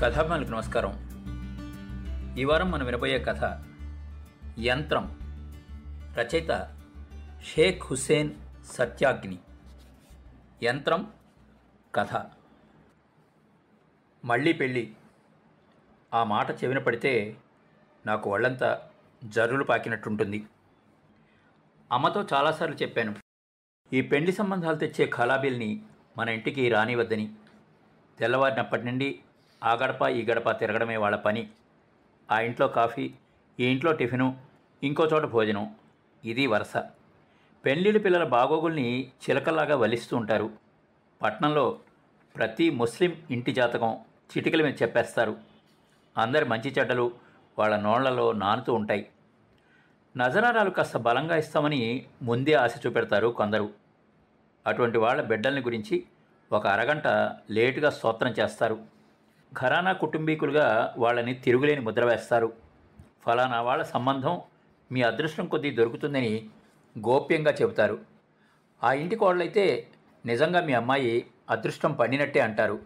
కథాభిమానులకు నమస్కారం. ఈ వారం మనం వినబోయే కథ యంత్రం రచయిత షేక్ హుసేన్ సత్యాగ్ని. యంత్రం కథ. మళ్ళీ పెళ్ళి. ఆ మాట చెవిన పడితే నాకు వాళ్ళంతా జర్రులు పాకినట్టుంటుంది. అమ్మతో చాలాసార్లు చెప్పాను ఈ పెళ్ళి సంబంధాలు తెచ్చే ఖలాబీల్ని మన ఇంటికి రానివద్దని తెల్లవారినప్పటి నుండి ఆ గడప ఈ గడప తిరగడమే వాళ్ళ పని. ఆ ఇంట్లో కాఫీ ఈ ఇంట్లో టిఫిను ఇంకో చోట భోజనం. ఇది వరుస. పెళ్ళిళ్ళు పిల్లల బాగోగుల్ని చిలకలాగా వలిస్తూ ఉంటారు. పట్నంలో ప్రతి ముస్లిం ఇంటి జాతకం చిటికల మీద చెప్పేస్తారు. అందరి మంచి చెడ్డలు వాళ్ళ నోళ్ళలో నానుతూ ఉంటాయి. నజరారాలు కాస్త బలంగా ఇస్తామని ముందే ఆశ చూపెడతారు కొందరు. అటువంటి వాళ్ళ బిడ్డల్ని గురించి ఒక అరగంట లేటుగా స్తోత్రం చేస్తారు. ఘరానా కుటుంబీకులుగా వాళ్ళని తిరుగులేని ముద్ర వేస్తారు. ఫలానా వాళ్ళ సంబంధం మీ అదృష్టం కొద్దీ దొరుకుతుందని గోప్యంగా చెబుతారు. ఆ ఇంటి కోడలైతే నిజంగా మీ అమ్మాయి అదృష్టం పండినట్టే అంటారు.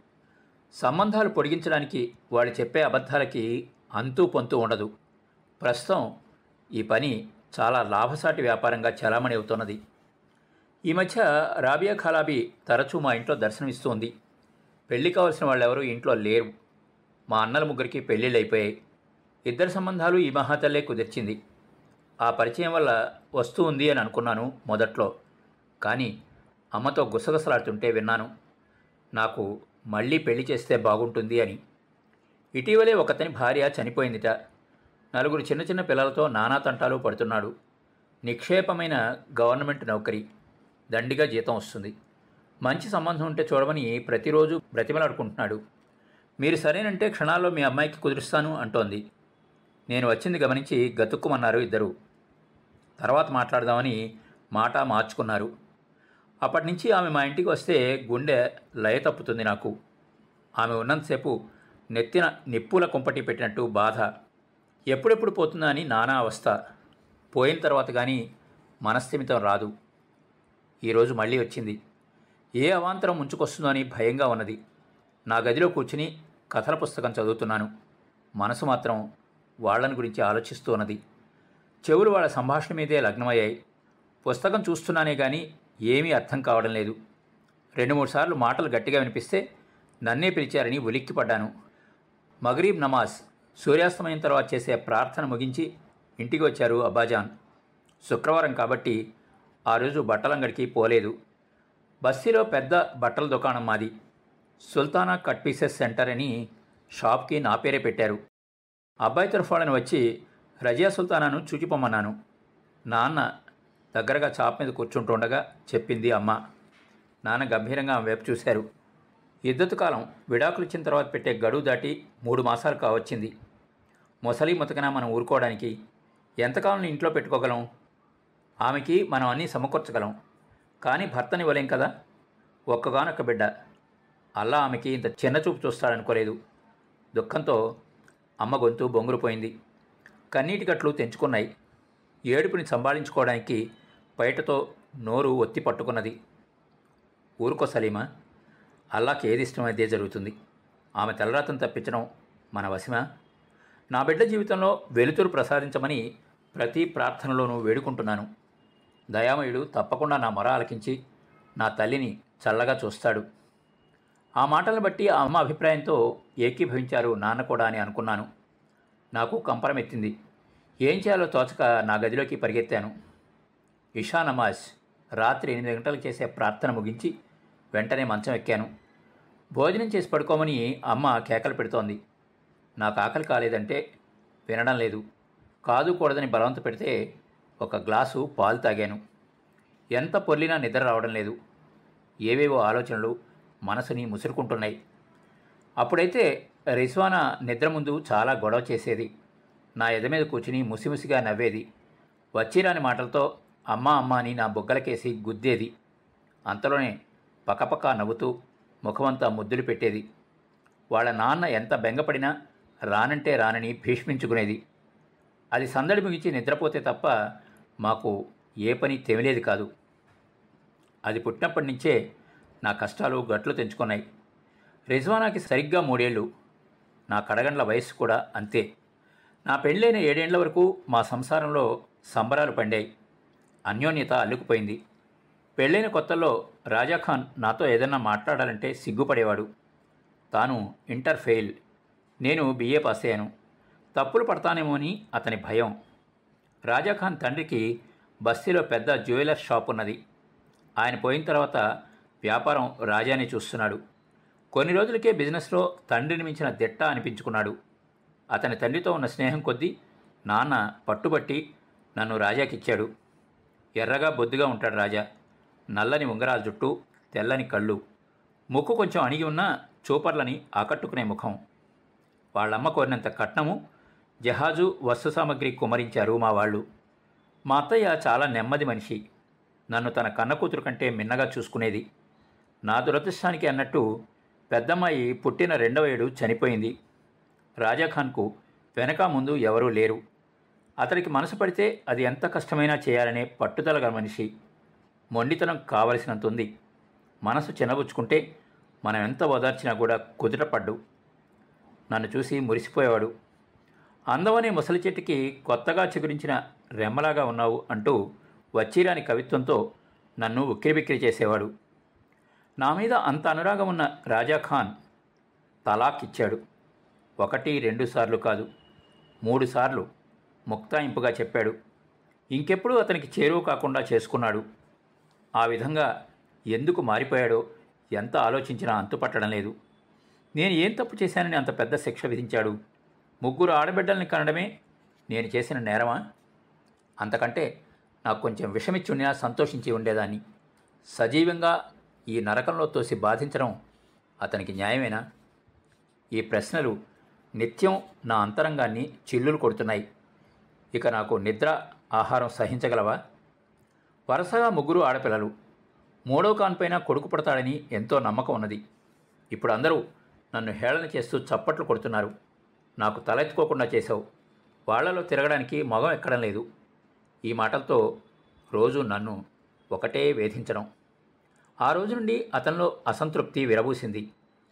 సంబంధాలు పొడిగించడానికి వాళ్ళు చెప్పే అబద్ధాలకి అంతూ పొంతూ ఉండదు. ప్రస్తుతం ఈ పని చాలా లాభసాటి వ్యాపారంగా చలామణి అవుతున్నది. ఈ మధ్య రాబియా ఖలాబీ తరచూ మా ఇంట్లో దర్శనమిస్తోంది. పెళ్ళి వాళ్ళు వాళ్ళెవరూ ఇంట్లో లేరు. మా అన్నల ముగ్గురికి పెళ్ళిళ్ళు అయిపోయాయి ఇద్దరి సంబంధాలు ఈ మహాతల్లే కుదిర్చింది. ఆ పరిచయం వల్ల వస్తూ ఉంది అని అనుకున్నాను మొదట్లో. కానీ అమ్మతో గుసగుసలాడుతుంటే విన్నాను నాకు మళ్ళీ పెళ్ళి చేస్తే బాగుంటుంది అని. ఇటీవలే ఒకతని భార్య చనిపోయిందిట. నలుగురు చిన్న చిన్న పిల్లలతో నానా తంటాలు పడుతున్నాడు. నిక్షేపమైన గవర్నమెంట్ నౌకరీ. దండిగా జీతం వస్తుంది. మంచి సంబంధం ఉంటే చూడమని ప్రతిరోజు బ్రతిమలాడుకుంటున్నాడు. మీరు సరేనంటే క్షణాల్లో మీ అమ్మాయికి కుదురుస్తాను అంటోంది. నేను వచ్చింది గమనించి గతుక్కుమన్నారు ఇద్దరు. తర్వాత మాట్లాడదామని మాట మార్చుకున్నారు. అప్పటి నుంచి ఆమె మా ఇంటికి వస్తే గుండె లయ తప్పుతుంది నాకు. ఆమె ఉన్నంతసేపు నెత్తిన నిప్పుల కుంపటి పెట్టినట్టు బాధ. ఎప్పుడెప్పుడు పోతుందా అని నానా అవస్థ. పోయిన తర్వాత కానీ మనస్థిమితం రాదు. ఈరోజు మళ్ళీ వచ్చింది. ఏ అవాంతరం ముంచుకొస్తుందో అని భయంగా ఉన్నది. నా గదిలో కూర్చుని కథల పుస్తకం చదువుతున్నాను. మనసు మాత్రం వాళ్ళని గురించి ఆలోచిస్తూ ఉన్నది. చెవులు వాళ్ళ సంభాషణ మీదే లగ్నమయ్యాయి. పుస్తకం చూస్తున్నానే కానీ ఏమీ అర్థం కావడం లేదు. రెండు మూడు సార్లు మాటలు గట్టిగా వినిపిస్తే నన్నే పిలిచారని ఉలిక్కిపడ్డాను. మగరీబ్ నమాజ్ సూర్యాస్తమయం తర్వాత చేసే ప్రార్థన ముగించి ఇంటికి వచ్చారు అబ్బాజాన్. శుక్రవారం కాబట్టి ఆ రోజు బట్టలంగడికి పోలేదు. బస్సీలో పెద్ద బట్టల దుకాణం మాది. సుల్తానా కట్ పీసెస్ సెంటర్ అని షాప్కి నా పేరే పెట్టారు. అబ్బాయి తరఫాడని వచ్చి రజియా సుల్తానాను చూచిపోమన్నాను. నాన్న దగ్గరగా చాప్ మీద కూర్చుంటుండగా చెప్పింది అమ్మ. నాన్న గంభీరంగా ఆమె వైపు చూశారు. ఇద్దతు కాలం విడాకులు ఇచ్చిన తర్వాత పెట్టే గడువు దాటి మూడు మాసాలు కావచ్చింది. మొసలి ముతకన మనం ఊరుకోవడానికి ఎంతకాలం ఇంట్లో పెట్టుకోగలం? ఆమెకి మనం అన్నీ సమకూర్చగలం. కానీ భర్తనివ్వలేం కదా? ఒక్కగానొక్క బిడ్డ. అల్లా ఆమెకి ఇంత చిన్న చూపు చూస్తాడనుకోలేదు. దుఃఖంతో అమ్మ గొంతు బొంగురుపోయింది. కన్నీటి గట్లు తెంచుకున్నాయి. ఏడుపుని సంభాళించుకోవడానికి బయటతో నోరు ఒత్తి పట్టుకున్నది. ఊరుకో సలీమా అల్లాకి ఏది ఇష్టమైతే జరుగుతుంది. ఆమె తెల్లరాతం తప్పించడం మన వశమా? నా బిడ్డ జీవితంలో వెలుతురు ప్రసాదించమని ప్రతి ప్రార్థనలోనూ వేడుకుంటున్నాను. దయామయుడు తప్పకుండా నా మొర ఆలకించి నా తల్లిని చల్లగా చూస్తాడు. ఆ మాటలను బట్టి ఆ అమ్మ అభిప్రాయంతో ఏకీభవించారు నాన్న కూడా అని అనుకున్నాను. నాకు కంపరం ఎత్తింది. ఏం చేయాలో తోచక నా గదిలోకి పరిగెత్తాను. ఇషా నమాజ్ రాత్రి ఎనిమిది గంటలకు చేసే ప్రార్థన ముగించి వెంటనే మంచం ఎక్కాను. భోజనం చేసి పడుకోమని అమ్మ కేకలు పెడుతోంది. నాకు ఆకలి కాలేదంటే వినడం లేదు. కాదు కూడదని బలవంత పెడితే ఒక గ్లాసు పాలు తాగాను. ఎంత పొర్లినా నిద్ర రావడం లేదు. ఏవేవో ఆలోచనలు మనసుని ముసురుకుంటున్నాయి. అప్పుడైతే రిస్వానా నిద్ర ముందు చాలా గొడవ చేసేది. నా ఎద మీద కూర్చుని ముసిముసిగా నవ్వేది. వచ్చిరాని మాటలతో అమ్మా అమ్మ అని నా బుగ్గలకేసి గుద్దేది. అంతలోనే పక్కపక్క నవ్వుతూ ముఖమంతా ముద్దులు పెట్టేది. వాళ్ళ నాన్న ఎంత బెంగపడినా రానంటే రానని భీష్మించుకునేది. అది సందడి ముగించి నిద్రపోతే తప్ప మాకు ఏ పని తెమిలేది కాదు. అది పుట్టినప్పటి నుంచే నా కష్టాలు గట్లు తెంచుకున్నాయి. రిజ్వానాకి సరిగ్గా మూడేళ్ళు. నా కడగండ్ల వయస్సు కూడా అంతే. నా పెళ్ళైన ఏడేండ్ల వరకు మా సంసారంలో సంబరాలు పండాయి. అన్యోన్యత అల్లుకుపోయింది. పెళ్ళైన కొత్తల్లో రాజాఖాన్ నాతో ఏదన్నా మాట్లాడాలంటే సిగ్గుపడేవాడు. తాను ఇంటర్ ఫెయిల్. నేను బిఏ పాస్ అయ్యాను. తప్పులు పడతానేమో అని అతని భయం. రాజాఖాన్ తండ్రికి బస్తీలో పెద్ద జ్యువెలర్ షాప్ ఉన్నది. ఆయన పోయిన తర్వాత వ్యాపారం రాజానే చూస్తున్నాడు. కొన్ని రోజులకే బిజినెస్లో తండ్రిని మించిన దిట్ట అనిపించుకున్నాడు. అతని తండ్రితో ఉన్న స్నేహం కొద్దీ నాన్న పట్టుబట్టి నన్ను రాజాకిచ్చాడు. ఎర్రగా బొద్దుగా ఉంటాడు రాజా. నల్లని ఉంగరాల జుట్టు తెల్లని కళ్ళు. ముక్కు కొంచెం అణిగి ఉన్న చూపర్లని ఆకట్టుకునే ముఖం. వాళ్ళమ్మ కోరినంత కట్నము జహాజు వస్తు సామగ్రి కుమరించారు మా వాళ్ళు. మా అత్తయ్య చాలా నెమ్మది మనిషి. నన్ను తన కన్న కూతురు కంటే మిన్నగా చూసుకునేది. నా దురదృష్టానికి అన్నట్టు పెద్దమ్మాయి పుట్టిన రెండవ ఏడు చనిపోయింది. రాజాఖాన్కు వెనక ముందు ఎవరూ లేరు. అతడికి మనసు పడితే అది ఎంత కష్టమైనా చేయాలనే పట్టుదల గల మనిషి. మొండితనం కావలసినంత ఉంది మనసు చిన్నబుచ్చుకుంటే మనం ఎంత ఓదార్చినా కూడా కుదుటపడ్డు నన్ను చూసి మురిసిపోయేవాడు. అందమనే ముసలి చెట్టుకి కొత్తగా చిగురించిన రెమ్మలాగా ఉన్నావు అంటూ వచ్చిరాని కవిత్వంతో నన్ను ఉక్కిరిబిక్కిరి చేసేవాడు. నా మీద అంత అనురాగం ఉన్న రాజాఖాన్ తలాక్ ఇచ్చాడు ఒకటి రెండు సార్లు కాదు. మూడు సార్లు ముక్తాయింపుగా చెప్పాడు. ఇంకెప్పుడు అతనికి చేరువ కాకుండా చేసుకున్నాడు. ఆ విధంగా ఎందుకు మారిపోయాడో ఎంత ఆలోచించినా అంతుపట్టడం లేదు. నేను ఏం తప్పు చేశానని అంత పెద్ద శిక్ష విధించాడు? ముగ్గురు ఆడబిడ్డల్ని కనడమే నేను చేసిన నేరమా? అంతకంటే నాకు కొంచెం విషమిచ్చుండినా సంతోషించి ఉండేదాన్ని. సజీవంగా ఈ నరకంలో తోసి బాధించడం అతనికి న్యాయమేనా? ఈ ప్రశ్నలు నిత్యం నా అంతరంగాన్ని చిల్లులు కొడుతున్నాయి. ఇక నాకు నిద్ర ఆహారం సహించగలవా? వరుసగా ముగ్గురు ఆడపిల్లలు. మూడో కాన్పైన కొడుకు పడతాడని ఎంతో నమ్మకం ఉన్నది. ఇప్పుడు అందరూ నన్ను హేళన చేస్తూ చప్పట్లు కొడుతున్నారు. నాకు తలెత్తుకోకుండా చేశావు. వాళ్ళలో తిరగడానికి మగం ఎక్కడం లేదు. ఈ మాటలతో రోజు నన్ను ఒకటే వేధించడం. ఆ రోజు నుండి అతనిలో అసంతృప్తి విరబూసింది.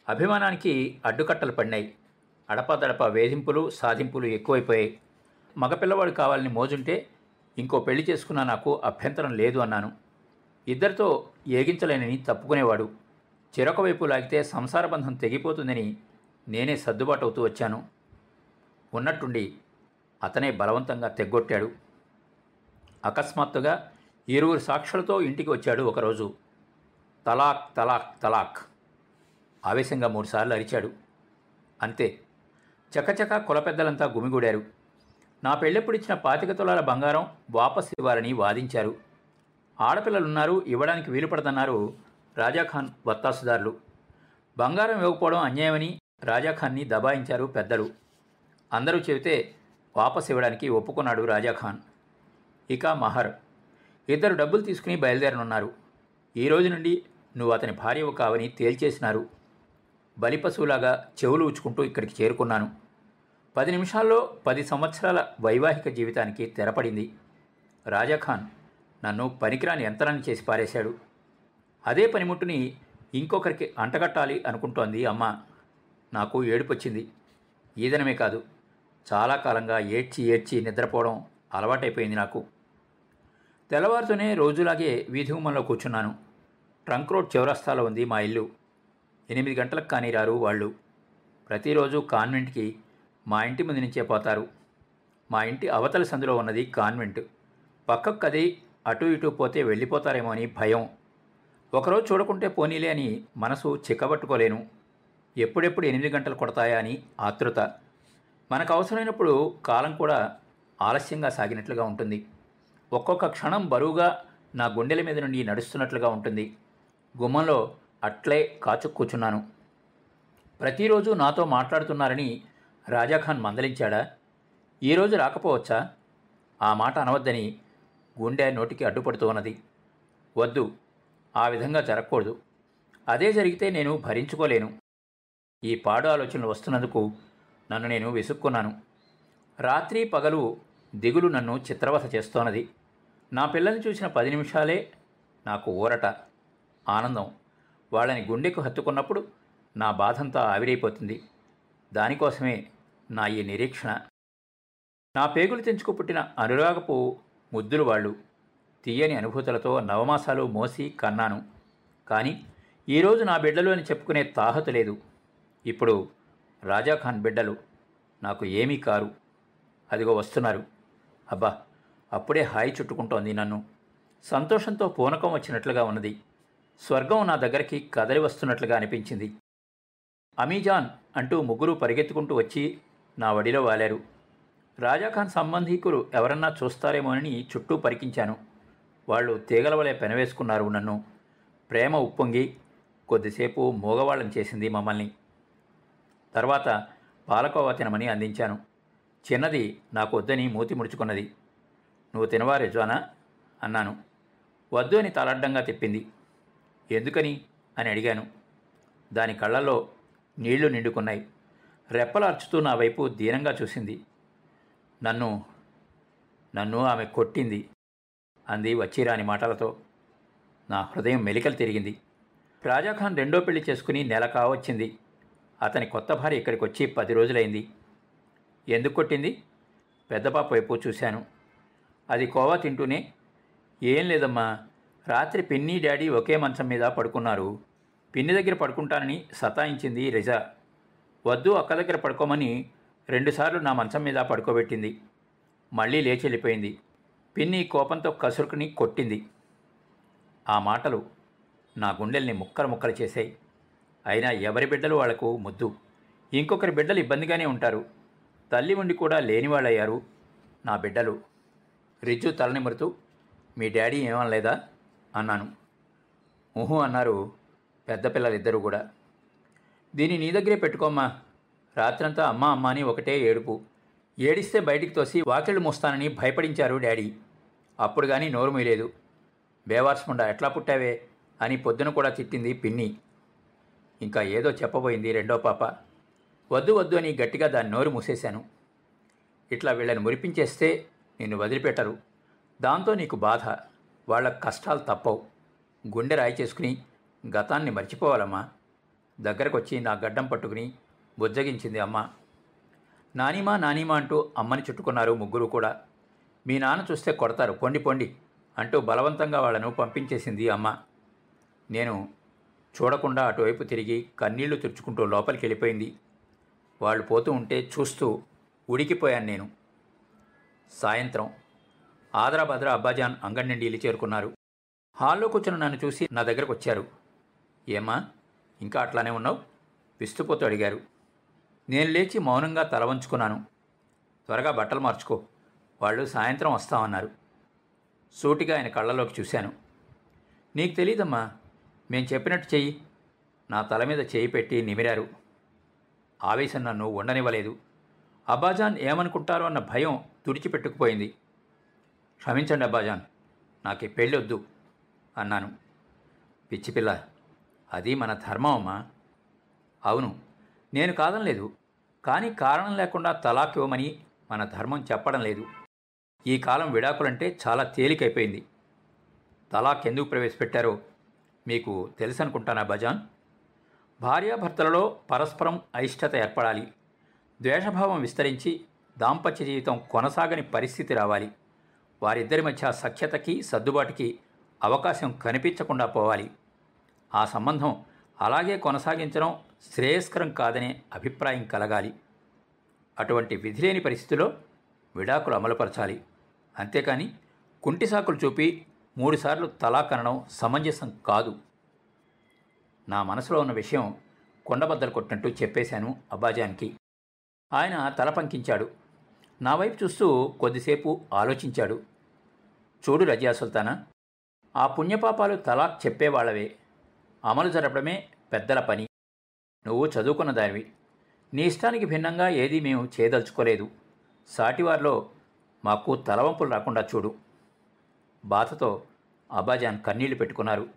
అభిమానానికి అడ్డుకట్టలు పడినాయి. అడపదడప వేధింపులు సాధింపులు ఎక్కువైపోయాయి. మగపిల్లవాడు కావాలని మోజుంటే ఇంకో పెళ్ళి చేసుకున్నా నాకు అభ్యంతరం లేదు అన్నాను. ఇద్దరితో ఏగించలేనని తప్పుకునేవాడు. చిరొక వైపు లాగితే సంసార బంధం తెగిపోతుందని నేనే సర్దుబాటు అవుతూ వచ్చాను. ఉన్నట్టుండి అతనే బలవంతంగా తెగ్గొట్టాడు. అకస్మాత్తుగా ఇరువురు సాక్షులతో ఇంటికి వచ్చాడు ఒకరోజు. తలాక్ తలాక్ తలాక్ ఆవేశంగా మూడుసార్లు అరిచాడు. అంతే. చకచక కులపెద్దలంతా గుమిగూడారు. నా పెళ్ళెప్పుడిచ్చిన పాతిక తులాల బంగారం వాపస్ ఇవ్వాలని వాదించారు. ఆడపిల్లలున్నారు ఇవ్వడానికి వీలుపడదన్నారు రాజాఖాన్ వత్తాసుదారులు. బంగారం ఇవ్వకపోవడం అన్యాయమని రాజాఖాన్ని దబాయించారు పెద్దలు. అందరూ చెబితే వాపస్ ఇవ్వడానికి ఒప్పుకున్నాడు రాజాఖాన్. ఇక మహర్ ఇద్దరు డబ్బులు తీసుకుని బయలుదేరనున్నారు. ఈ రోజు నుండి నువ్వు అతని భార్యవు కావని తేల్చేసినారు. బలిపశువులాగా చెవులు ఉంచుకుంటూ ఇక్కడికి చేరుకున్నాను. పది నిమిషాల్లో పది సంవత్సరాల వైవాహిక జీవితానికి తెరపడింది. రాజాఖాన్ నన్ను పనికిరాని యంత్రాన్ని చేసి పారేశాడు. అదే పనిముట్టుని ఇంకొకరికి అంటగట్టాలి అనుకుంటోంది అమ్మ. నాకు ఏడుపొచ్చింది. ఈదనమే కాదు. చాలా కాలంగా ఏడ్చి ఏడ్చి నిద్రపోవడం అలవాటైపోయింది నాకు. తెల్లవారుతూనే రోజులాగే వీధి గుమ్మంలో కూర్చున్నాను. ట్రంక్ రోడ్ చివరస్తాలో ఉంది మా ఇల్లు. ఎనిమిది గంటలకు కానీ రారు వాళ్ళు. ప్రతిరోజు కాన్వెంట్కి మా ఇంటి ముందు నుంచే పోతారు. మా ఇంటి అవతల సందులో ఉన్నది కాన్వెంట్. పక్కకు కది అటు ఇటు పోతే వెళ్ళిపోతారేమో అని భయం. ఒకరోజు చూడకుంటే పోనీలే అని మనసు చిక్కబట్టుకోలేను. ఎప్పుడెప్పుడు ఎనిమిది గంటలు కొడతాయా అని ఆతృత మనకు అవసరమైనప్పుడు కాలం కూడా ఆలస్యంగా సాగినట్లుగా ఉంటుంది. ఒక్కొక్క క్షణం బరువుగా నా గుండెల మీద నుండి నడుస్తున్నట్లుగా ఉంటుంది. గుమ్మంలో అట్లే కాచు కూర్చున్నాను. ప్రతిరోజు నాతో మాట్లాడుతున్నారని రాజాఖాన్ మందలించాడా? ఈరోజు రాకపోవచ్చా? ఆ మాట అనవద్దని గుండె నోటికి అడ్డుపడుతూ ఉన్నది. వద్దు ఆ విధంగా జరగకూడదు. అదే జరిగితే నేను భరించుకోలేను. ఈ పాడు ఆలోచనలు వస్తున్నందుకు నన్ను నేను విసుక్కున్నాను. రాత్రి పగలు దిగులు నన్ను చిత్రవత చేస్తోన్నది నా పిల్లల్ని చూసిన పది నిమిషాలే నాకు ఊరట ఆనందం. వాళ్ళని గుండెకు హత్తుకున్నప్పుడు నా బాధంతా ఆవిరైపోతుంది. దానికోసమే నా ఈ నిరీక్షణ. నా పేగులు తెంచుకు పుట్టిన అనురాగపు ముద్దులు వాళ్ళు తీయని అనుభూతులతో నవమాసాలు మోసి కన్నాను. కానీ ఈరోజు నా బిడ్డలు అని చెప్పుకునే తాహతు లేదు. ఇప్పుడు రాజాఖాన్ బిడ్డలు నాకు ఏమీ కారు. అదిగో వస్తున్నారు. అబ్బా అప్పుడే హాయి చుట్టుకుంటోంది నన్ను. సంతోషంతో పూనకం వచ్చినట్లుగా ఉన్నది. స్వర్గం నా దగ్గరికి కదలి వస్తున్నట్లుగా అనిపించింది. అమీజాన్ అంటూ ముగ్గురు పరిగెత్తుకుంటూ వచ్చి నా వడిలో వాలారు. రాజాఖాన్ సంబంధీకులు ఎవరన్నా చూస్తారేమోనని చుట్టూ పరికించాను. వాళ్ళు తీగల వలె పెనవేసుకున్నారు నన్ను. ప్రేమ ఉప్పొంగి కొద్దిసేపు మూగవాళ్ళని చేసింది మమ్మల్ని. తర్వాత పాలకోవా తినమని అందించాను. చిన్నది నాకు వద్దని మూతి ముడుచుకున్నది. నువ్వు తినవా రిజ్వానా అన్నాను. వద్దు అని తలడ్డంగా తిప్పింది. ఎందుకని? అని అడిగాను. దాని కళ్ళల్లో నీళ్ళు నిండుకున్నాయి. రెప్పలార్చుతూ నా వైపు దీనంగా చూసింది. నన్ను నన్ను ఆమె కొట్టింది అంది వచ్చిరాని మాటలతో. నా హృదయం మెలికలు తిరిగింది. రాజాఖాన్ రెండో పెళ్ళి చేసుకుని నెల కావచ్చింది. అతని కొత్త భార్య ఇక్కడికి వచ్చి పది రోజులైంది. ఎందుకు కొట్టింది? పెద్దపాప వైపు చూశాను. అది కోవా తింటూనే ఏం లేదమ్మా రాత్రి పిన్ని డాడీ ఒకే మంచం మీద పడుకున్నారు. పిన్ని దగ్గర పడుకుంటానని సతాయించింది రిజా. వద్దు అక్క దగ్గర పడుకోమని రెండుసార్లు నా మంచం మీద పడుకోబెట్టింది. మళ్ళీ లేచి వెళ్ళిపోయింది. పిన్ని కోపంతో కసురుకుని కొట్టింది. ఆ మాటలు నా గుండెల్ని ముక్కలు ముక్కలు చేశాయి. అయినా ఎవరి బిడ్డలు వాళ్ళకు ముద్దు. ఇంకొకరి బిడ్డలు ఇబ్బందిగానే ఉంటారు. తల్లి ఉండి కూడా లేనివాళ్ళయ్యారు నా బిడ్డలు. రిజ్జు తలనిమరుతూ మీ డాడీ ఏమనలేదా? అన్నాను. ఊహు అన్నారు పెద్ద పిల్లలిద్దరూ కూడా. దీన్ని నీ దగ్గరే పెట్టుకోమ్మా. రాత్రంతా అమ్మ అమ్మ అని ఒకటే ఏడుపు. ఏడిస్తే బయటికి తోసి వాకిళ్ళు మూస్తానని భయపడించారు డాడీ. అప్పుడు కానీ నోరు మీలేదు బేవార్స్ముండా ఎట్లా పుట్టావే? అని పొద్దున కూడా తిట్టింది పిన్ని. ఇంకా ఏదో చెప్పబోయింది రెండో పాప. వద్దు వద్దు అని గట్టిగా దాని నోరు మూసేశాను. ఇట్లా వీళ్ళని మురిపించేస్తే నిన్ను వదిలిపెట్టరు. దాంతో నీకు బాధ. వాళ్ళ కష్టాలు తప్పవు. గుండె రాయి చేసుకుని గతాన్ని మర్చిపోవాలమ్మా. దగ్గరకొచ్చి నా గడ్డం పట్టుకుని బుజ్జగించింది అమ్మ. నానిమా నానిమా అంటూ అమ్మని చుట్టుకున్నారు ముగ్గురు కూడా. మీ నాన్న చూస్తే కొడతారు పొండి పొండి అంటూ బలవంతంగా వాళ్ళను పంపించేసింది అమ్మ. నేను చూడకుండా అటువైపు తిరిగి కన్నీళ్ళు తుడుచుకుంటూ లోపలికి వెళ్ళిపోయింది. వాళ్ళు పోతూ ఉంటే చూస్తూ ఉడికిపోయాను నేను. సాయంత్రం ఆదరాభద్ర అబ్బాజాన్ అంగడి నుండి ఇల్లు చేరుకున్నారు. హాల్లో కూర్చున్న నన్ను చూసి నా దగ్గరకు వచ్చారు. ఏమ్మా ఇంకా అట్లానే ఉన్నావు? విస్తుపోతూ అడిగారు. నేను లేచి మౌనంగా తల వంచుకున్నాను. త్వరగా బట్టలు మార్చుకో వాళ్ళు సాయంత్రం వస్తామన్నారు. సూటిగా ఆయన కళ్ళలోకి చూశాను. నీకు తెలీదమ్మా మేం చెప్పినట్టు చెయ్యి. నా తల మీద చేయి పెట్టి నిమిరారు. ఆవేశం నన్ను ఉండనివ్వలేదు. అబ్బాజాన్ ఏమనుకుంటారో అన్న భయం తుడిచిపెట్టుకుపోయింది. క్షమించండి అబ్బాజాన్ నాకు పెళ్ళొద్దు అన్నాను. పిచ్చిపిల్ల అది మన ధర్మం అమ్మా. అవును నేను కాదనలేదు కానీ కారణం లేకుండా తలాక్ ఇవ్వమని మన ధర్మం చెప్పడం లేదు. ఈ కాలం విడాకులంటే చాలా తేలికైపోయింది. తలాక్ ఎందుకు ప్రవేశపెట్టారో మీకు తెలుసనుకుంటానా భజాన్? భార్యాభర్తలలో పరస్పరం అయిష్టత ఏర్పడాలి. ద్వేషభావం విస్తరించి దాంపత్య జీవితం కొనసాగని పరిస్థితి రావాలి. వారిద్దరి మధ్య సఖ్యతకి సర్దుబాటుకి అవకాశం కనిపించకుండా పోవాలి. ఆ సంబంధం అలాగే కొనసాగించడం శ్రేయస్కరం కాదనే అభిప్రాయం కలగాలి. అటువంటి విధిలేని పరిస్థితిలో విడాకులు అమలుపరచాలి. అంతేకాని కుంటి సాకులు చూపి మూడుసార్లు తలా కనడం సమంజసం కాదు. నా మనసులో ఉన్న విషయం కొండబద్దలు కొట్టినట్టు చెప్పేశాను అబ్బాజాన్కి. ఆయన తల పంకించాడు. నా వైపు చూస్తూ కొద్దిసేపు ఆలోచించాడు. చూడు రజియా సుల్తానా ఆ పుణ్యపాపాలు తలాక్ చెప్పేవాళ్ళవే. అమలు జరపడమే పెద్దల పని. నువ్వు చదువుకున్న దానివి. నీ ఇష్టానికి భిన్నంగా ఏదీ మేము చేయదలుచుకోలేదు. సాటివారిలో మాకు తలవంపులు రాకుండా చూడు. బాధతో అబ్బాజాన్ కన్నీళ్ళు పెట్టుకున్నారు.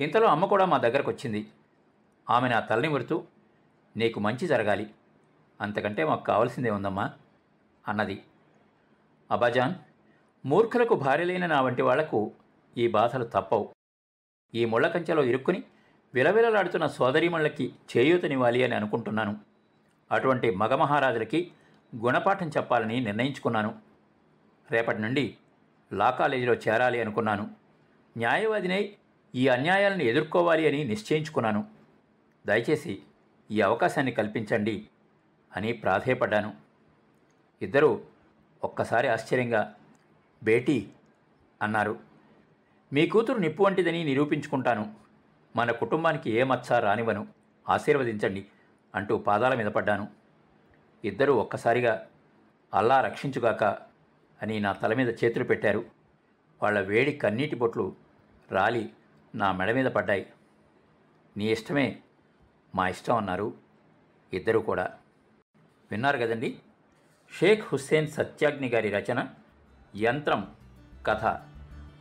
ఇంతలో అమ్మ కూడా మా దగ్గరకు వచ్చింది ఆమె నా తలని ముడుతూ నీకు మంచి జరగాలి. అంతకంటే మాకు కావాల్సిందే ఉందమ్మా అన్నది. అబాజాన్ మూర్ఖులకు భార్యలైన నా వంటి వాళ్ళకు ఈ బాధలు తప్పవు. ఈ ముళ్ళకంచెలో ఇరుక్కుని విలవిలలాడుతున్న సోదరీమణులకి చేయూతనివ్వాలి అని అనుకుంటున్నాను. అటువంటి మగమహారాజులకి గుణపాఠం చెప్పాలని నిర్ణయించుకున్నాను. రేపటి నుండి లా కాలేజీలో చేరాలి అనుకున్నాను. న్యాయవాదినై ఈ అన్యాయాలను ఎదుర్కోవాలి అని నిశ్చయించుకున్నాను. దయచేసి ఈ అవకాశాన్ని కల్పించండి అని ప్రాధేయపడ్డాను. ఇద్దరూ ఒక్కసారి ఆశ్చర్యంగా బేటీ అన్నారు. మీ కూతురు నిప్పు వంటిదని నిరూపించుకుంటాను. మన కుటుంబానికి ఏ మచ్చ రానివ్వను. ఆశీర్వదించండి అంటూ పాదాల మీద పడ్డాను. ఇద్దరూ ఒక్కసారిగా అల్లా రక్షించుగాక అని నా తల మీద చేతులు పెట్టారు. వాళ్ళ వేడి కన్నీటి బొట్లు రాలి నా మెడ మీద పడ్డాయి. నీ ఇష్టమే మా ఇష్టం అన్నారు ఇద్దరూ కూడా. విన్నారు కదండి? షేక్ హుస్సేన్ సత్యాగ్ని గారి రచన యంత్రం కథ.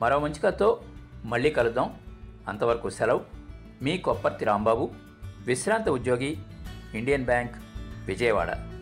మరో మంచి కథతో మళ్ళీ కలుద్దాం. అంతవరకు సెలవు. మీ కొప్పర్తి రాంబాబు విశ్రాంత ఉద్యోగి ఇండియన్ బ్యాంక్ విజయవాడ.